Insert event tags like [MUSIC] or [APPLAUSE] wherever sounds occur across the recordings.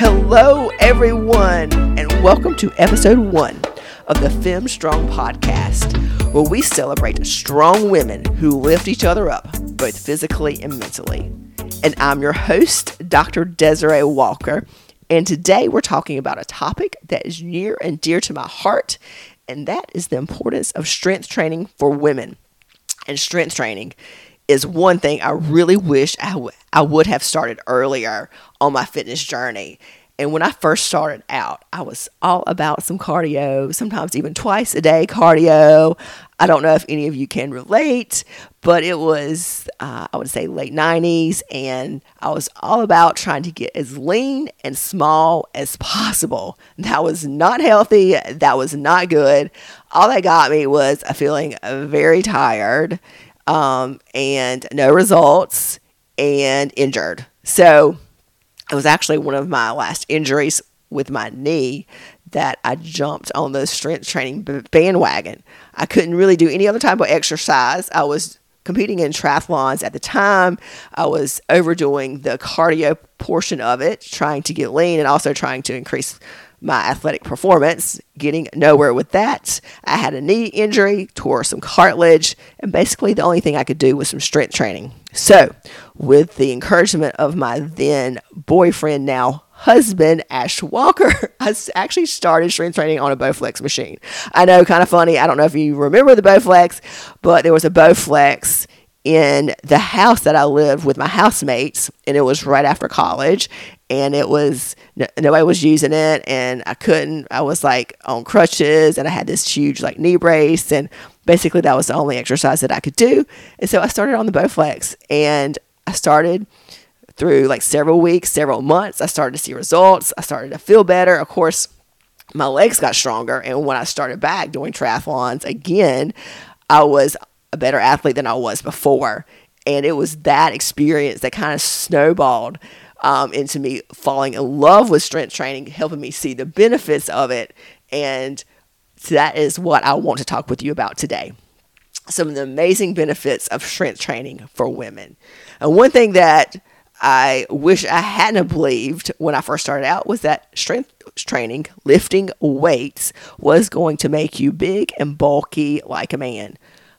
Hello, everyone, and welcome to episode one of the Fem Strong podcast, where we celebrate strong women who lift each other up, both physically and mentally. And I'm your host, Dr. Desirée Walker, and today we're talking about a topic that is near and dear to my heart, and that is the importance of strength training for women. And strength training is one thing I really wish I, w- I would have started earlier on my fitness journey. And when I first started out, I was all about some cardio, sometimes even twice a day cardio. I don't know if any of you can relate, but it was, uh, I would say, late 90s, and I was all about trying to get as lean and small as possible. That was not healthy, that was not good. All that got me was a feeling very tired um, and no results and injured. So it was actually one of my last injuries with my knee that I jumped on the strength training bandwagon. I couldn't really do any other type of exercise. I was competing in triathlons at the time. I was overdoing the cardio portion of it, trying to get lean and also trying to increase my athletic performance, getting nowhere with that. I had a knee injury, tore some cartilage, and basically the only thing I could do was some strength training. So, with the encouragement of my then boyfriend, now husband, Ash Walker, [LAUGHS] I actually started strength training on a Bowflex machine. I know, kind of funny. I don't know if you remember the Bowflex, but there was a Bowflex in the house that I lived with my housemates, and it was right after college and it was nobody was using it and i couldn't i was like on crutches and i had this huge like knee brace and basically that was the only exercise that i could do and so i started on the bowflex and i started through like several weeks several months i started to see results i started to feel better of course my legs got stronger and when i started back doing triathlons again i was a better athlete than i was before and it was that experience that kind of snowballed um, into me falling in love with strength training, helping me see the benefits of it. And that is what I want to talk with you about today. Some of the amazing benefits of strength training for women. And one thing that I wish I hadn't believed when I first started out was that strength training, lifting weights, was going to make you big and bulky like a man.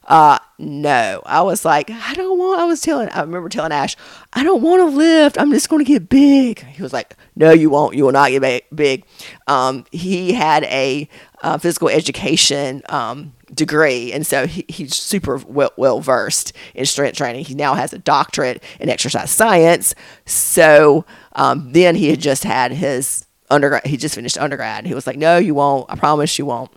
Uh, no, I was like, I don't want, I was telling, I remember telling Ash, I don't want to lift. I'm just going to get big. He was like, no, you won't. You will not get big. Um, he had a uh, physical education, um, degree. And so he, he's super well, well versed in strength training. He now has a doctorate in exercise science. So, um, then he had just had his undergrad, he just finished undergrad. He was like, no, you won't. I promise you won't.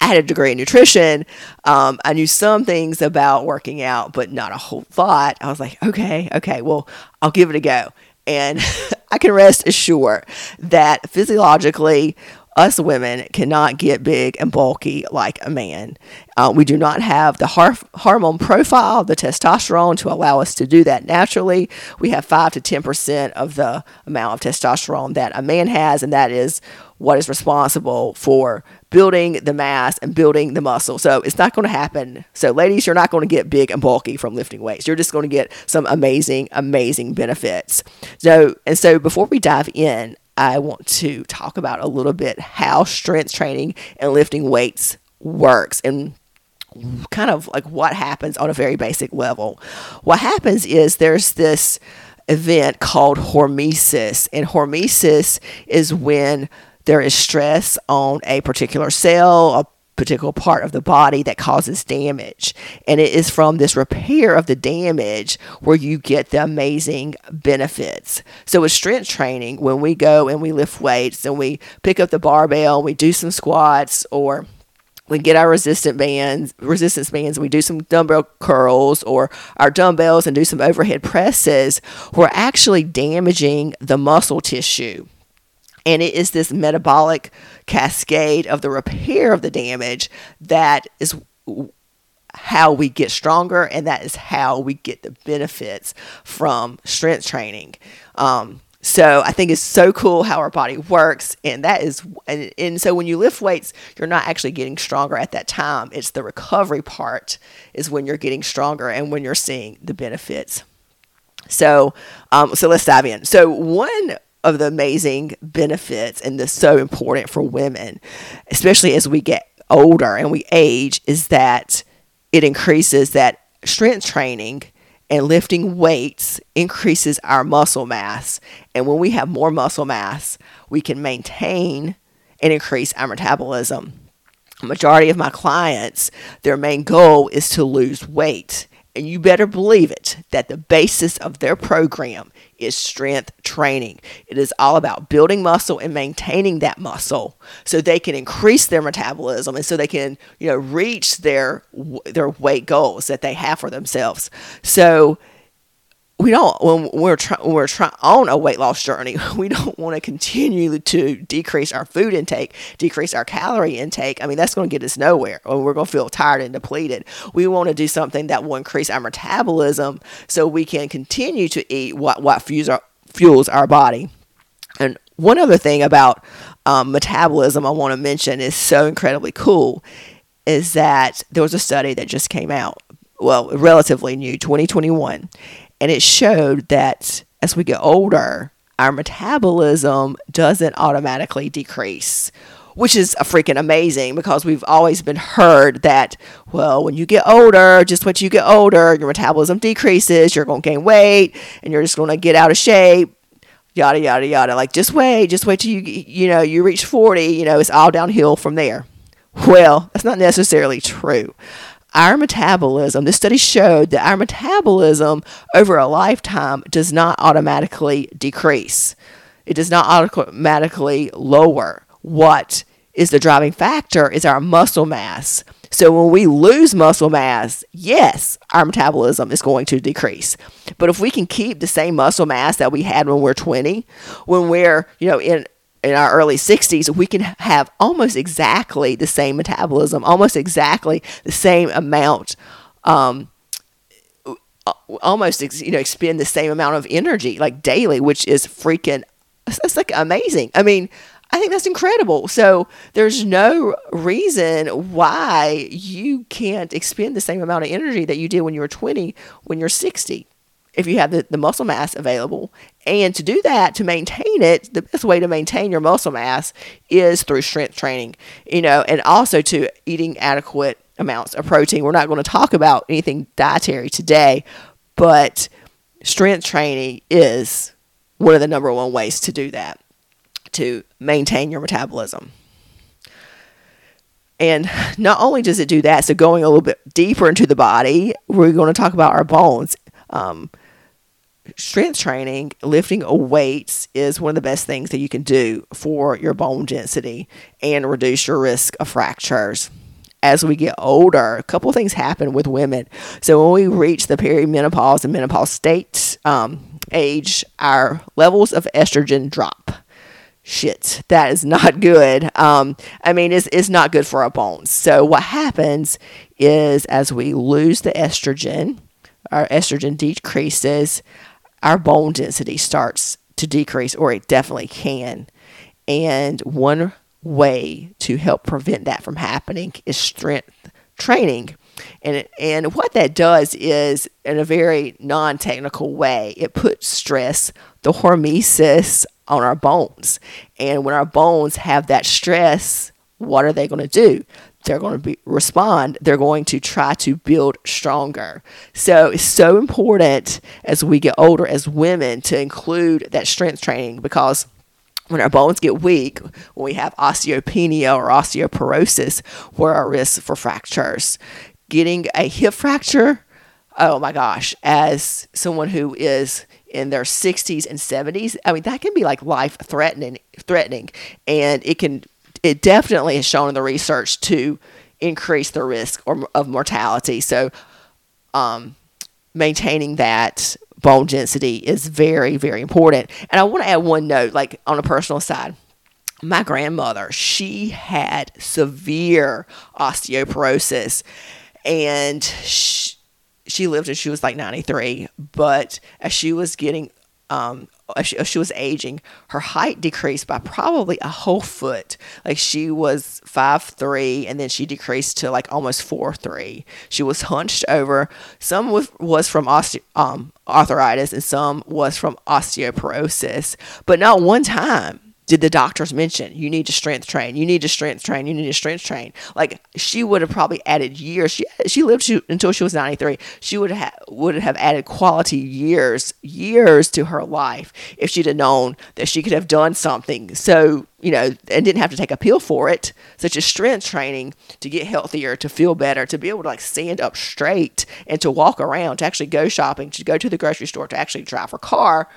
I had a degree in nutrition. Um, I knew some things about working out, but not a whole lot. I was like, okay, okay, well, I'll give it a go. And [LAUGHS] I can rest assured that physiologically, us women cannot get big and bulky like a man. Uh, we do not have the har- hormone profile, the testosterone, to allow us to do that naturally. We have 5 to 10% of the amount of testosterone that a man has, and that is what is responsible for building the mass and building the muscle. So it's not going to happen. So, ladies, you're not going to get big and bulky from lifting weights. You're just going to get some amazing, amazing benefits. So, and so before we dive in, I want to talk about a little bit how strength training and lifting weights works and kind of like what happens on a very basic level. What happens is there's this event called hormesis, and hormesis is when there is stress on a particular cell, a particular part of the body that causes damage. And it is from this repair of the damage where you get the amazing benefits. So, with strength training, when we go and we lift weights and we pick up the barbell, we do some squats or we get our resistance bands, resistance bands, and we do some dumbbell curls or our dumbbells and do some overhead presses, we're actually damaging the muscle tissue. And it is this metabolic cascade of the repair of the damage that is how we get stronger, and that is how we get the benefits from strength training. Um, so I think it's so cool how our body works, and that is, and, and so when you lift weights, you're not actually getting stronger at that time. It's the recovery part is when you're getting stronger and when you're seeing the benefits. So, um, so let's dive in. So one of the amazing benefits and the so important for women, especially as we get older and we age, is that it increases that strength training and lifting weights increases our muscle mass. And when we have more muscle mass, we can maintain and increase our metabolism. A majority of my clients, their main goal is to lose weight. And you better believe it that the basis of their program is strength training. It is all about building muscle and maintaining that muscle so they can increase their metabolism and so they can, you know, reach their their weight goals that they have for themselves. So we don't when we're trying we're trying on a weight loss journey [LAUGHS] we don't want to continue to decrease our food intake decrease our calorie intake. I mean that's going to get us nowhere or we're going to feel tired and depleted. We want to do something that will increase our metabolism so we can continue to eat what what fuels our fuels our body. And one other thing about um, metabolism i want to mention is so incredibly cool is that there was a study that just came out well relatively new 2021 and it showed that as we get older, our metabolism doesn't automatically decrease, which is a freaking amazing because we've always been heard that, well, when you get older, just once you get older, your metabolism decreases, you're going to gain weight, and you're just going to get out of shape. Yada yada yada. Like just wait, just wait till you you know you reach forty. You know it's all downhill from there. Well, that's not necessarily true our metabolism, this study showed that our metabolism over a lifetime does not automatically decrease. It does not automatically lower. What is the driving factor is our muscle mass. So when we lose muscle mass, yes, our metabolism is going to decrease. But if we can keep the same muscle mass that we had when we're 20, when we're, you know, in in our early 60s, we can have almost exactly the same metabolism, almost exactly the same amount, um, almost you know expend the same amount of energy like daily, which is freaking that's like amazing. I mean, I think that's incredible. So there's no reason why you can't expend the same amount of energy that you did when you were 20 when you're 60 if you have the, the muscle mass available. And to do that, to maintain it, the best way to maintain your muscle mass is through strength training, you know, and also to eating adequate amounts of protein. We're not going to talk about anything dietary today, but strength training is one of the number one ways to do that, to maintain your metabolism. And not only does it do that, so going a little bit deeper into the body, we're going to talk about our bones. Um, strength training, lifting weights is one of the best things that you can do for your bone density and reduce your risk of fractures. As we get older, a couple things happen with women. So when we reach the perimenopause and menopause state um, age, our levels of estrogen drop. Shit, that is not [LAUGHS] good. Um, I mean, it's, it's not good for our bones. So what happens is as we lose the estrogen, our estrogen decreases, our bone density starts to decrease, or it definitely can. And one way to help prevent that from happening is strength training. And, and what that does is, in a very non technical way, it puts stress, the hormesis, on our bones. And when our bones have that stress, what are they going to do? They're going to be, respond. They're going to try to build stronger. So it's so important as we get older as women to include that strength training because when our bones get weak, when we have osteopenia or osteoporosis, we're at risk for fractures. Getting a hip fracture, oh my gosh, as someone who is in their 60s and 70s, I mean that can be like life threatening threatening and it can it definitely has shown in the research to increase the risk or, of mortality. So, um, maintaining that bone density is very, very important. And I want to add one note, like on a personal side. My grandmother, she had severe osteoporosis and she, she lived and she was like 93. But as she was getting um, as she, as she, was aging, her height decreased by probably a whole foot. Like she was five three, and then she decreased to like almost four three. She was hunched over. Some was, was from oste- um, arthritis and some was from osteoporosis. But not one time did the doctors mention you need to strength train you need to strength train you need to strength train. Like she would have probably added years. She she lived she, until she was 93 she would have would have added quality years years to her life if she'd have known that she could have done something so you know and didn't have to take a pill for it such as strength training to get healthier to feel better to be able to like stand up straight and to walk around to actually go shopping to go to the grocery store to actually drive her car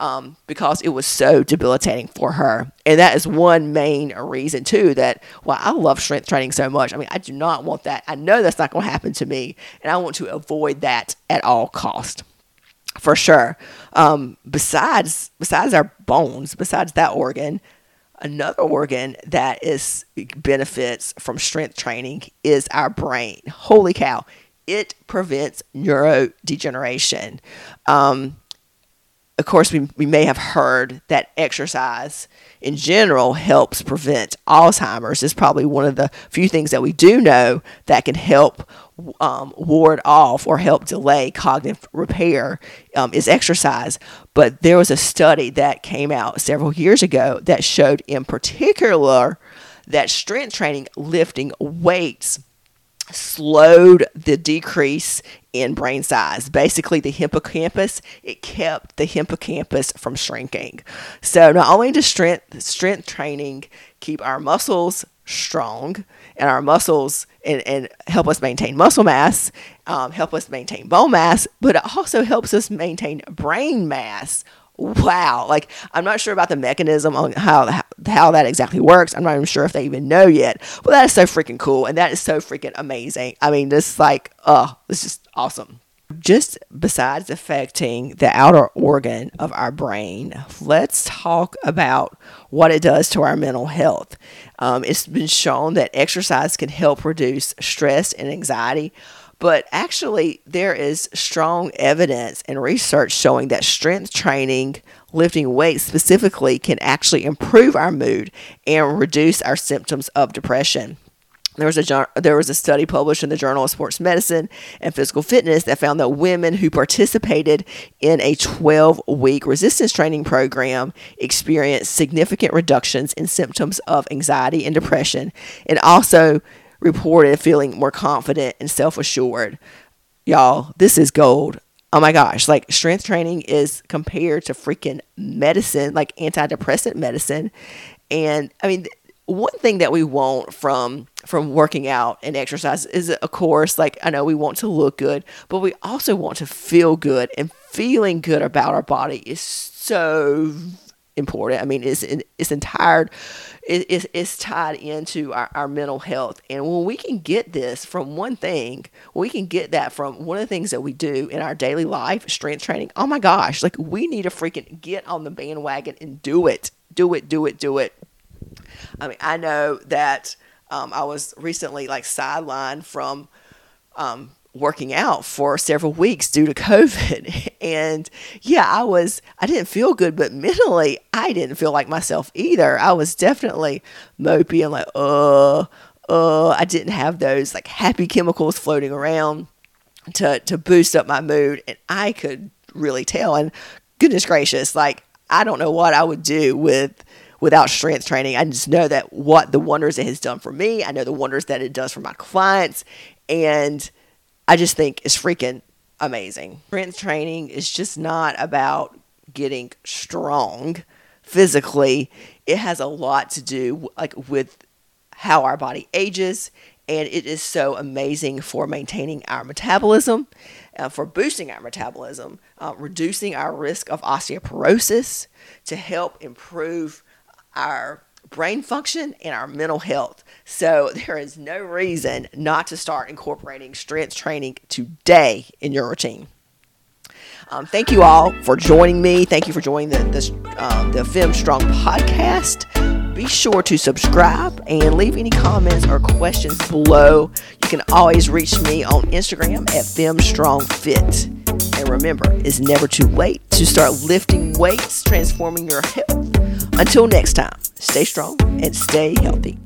um, because it was so debilitating for her. And that is one main reason, too, that why I love strength training so much. I mean, I do not want that. I know that's not going to happen to me, and I want to avoid that at all cost. For sure. Um, besides, besides our bones, besides that organ, another organ that is benefits from strength training is our brain. Holy cow! It prevents neurodegeneration. Um, of course, we, we may have heard that exercise in general helps prevent Alzheimer's. It's probably one of the few things that we do know that can help um, ward off or help delay cognitive repair um, is exercise. But there was a study that came out several years ago that showed, in particular, that strength training, lifting weights, slowed the decrease in brain size. Basically, the hippocampus, it kept the hippocampus from shrinking. So not only does strength strength training keep our muscles strong and our muscles and, and help us maintain muscle mass, um, help us maintain bone mass, but it also helps us maintain brain mass wow. Like i'm not sure about the mechanism on how how that exactly works. I'm not even sure if they even know yet. But that is so freaking cool and that is so freaking amazing. I mean this like oh it's just awesome. Just besides affecting the outer organ of our brain let's talk about what it does to our mental health. Um, it's been shown that exercise can help reduce stress and anxiety but actually, there is strong evidence and research showing that strength training, lifting weights specifically, can actually improve our mood and reduce our symptoms of depression. There was a there was a study published in the Journal of Sports Medicine and Physical Fitness that found that women who participated in a 12-week resistance training program experienced significant reductions in symptoms of anxiety and depression, and also reported feeling more confident and self assured. Y'all, this is gold. Oh my gosh, like strength training is compared to freaking medicine, like antidepressant medicine. And I mean, one thing that we want from from working out and exercise is of course like I know we want to look good, but we also want to feel good and feeling good about our body is so important. I mean, it's it's entire it's, it's tied into our, our mental health. And when we can get this from one thing, we can get that from one of the things that we do in our daily life, strength training. Oh my gosh, like we need to freaking get on the bandwagon and do it, do it, do it, do it. I mean, I know that um, I was recently like sidelined from um, working out for several weeks due to COVID. [LAUGHS] And yeah, I was, I didn't feel good, but mentally, I didn't feel like myself either. I was definitely mopey and like, uh, uh, I didn't have those like happy chemicals floating around to, to boost up my mood. And I could really tell. And goodness gracious, like, I don't know what I would do with without strength training. I just know that what the wonders it has done for me. I know the wonders that it does for my clients. And I just think is freaking amazing. Strength training is just not about getting strong physically. It has a lot to do like with how our body ages and it is so amazing for maintaining our metabolism, uh, for boosting our metabolism, uh, reducing our risk of osteoporosis, to help improve our brain function and our mental health. So [LAUGHS] there is no reason not to start incorporating strength training today in your routine. Um, thank you all for joining me. Thank you for joining the this, um, the Fem Strong podcast. Be sure to subscribe and leave any comments or questions below. You can always reach me on Instagram at FemStrongFit. And remember, it's never too late to start lifting weights, transforming your health. Until next time, stay strong and stay healthy.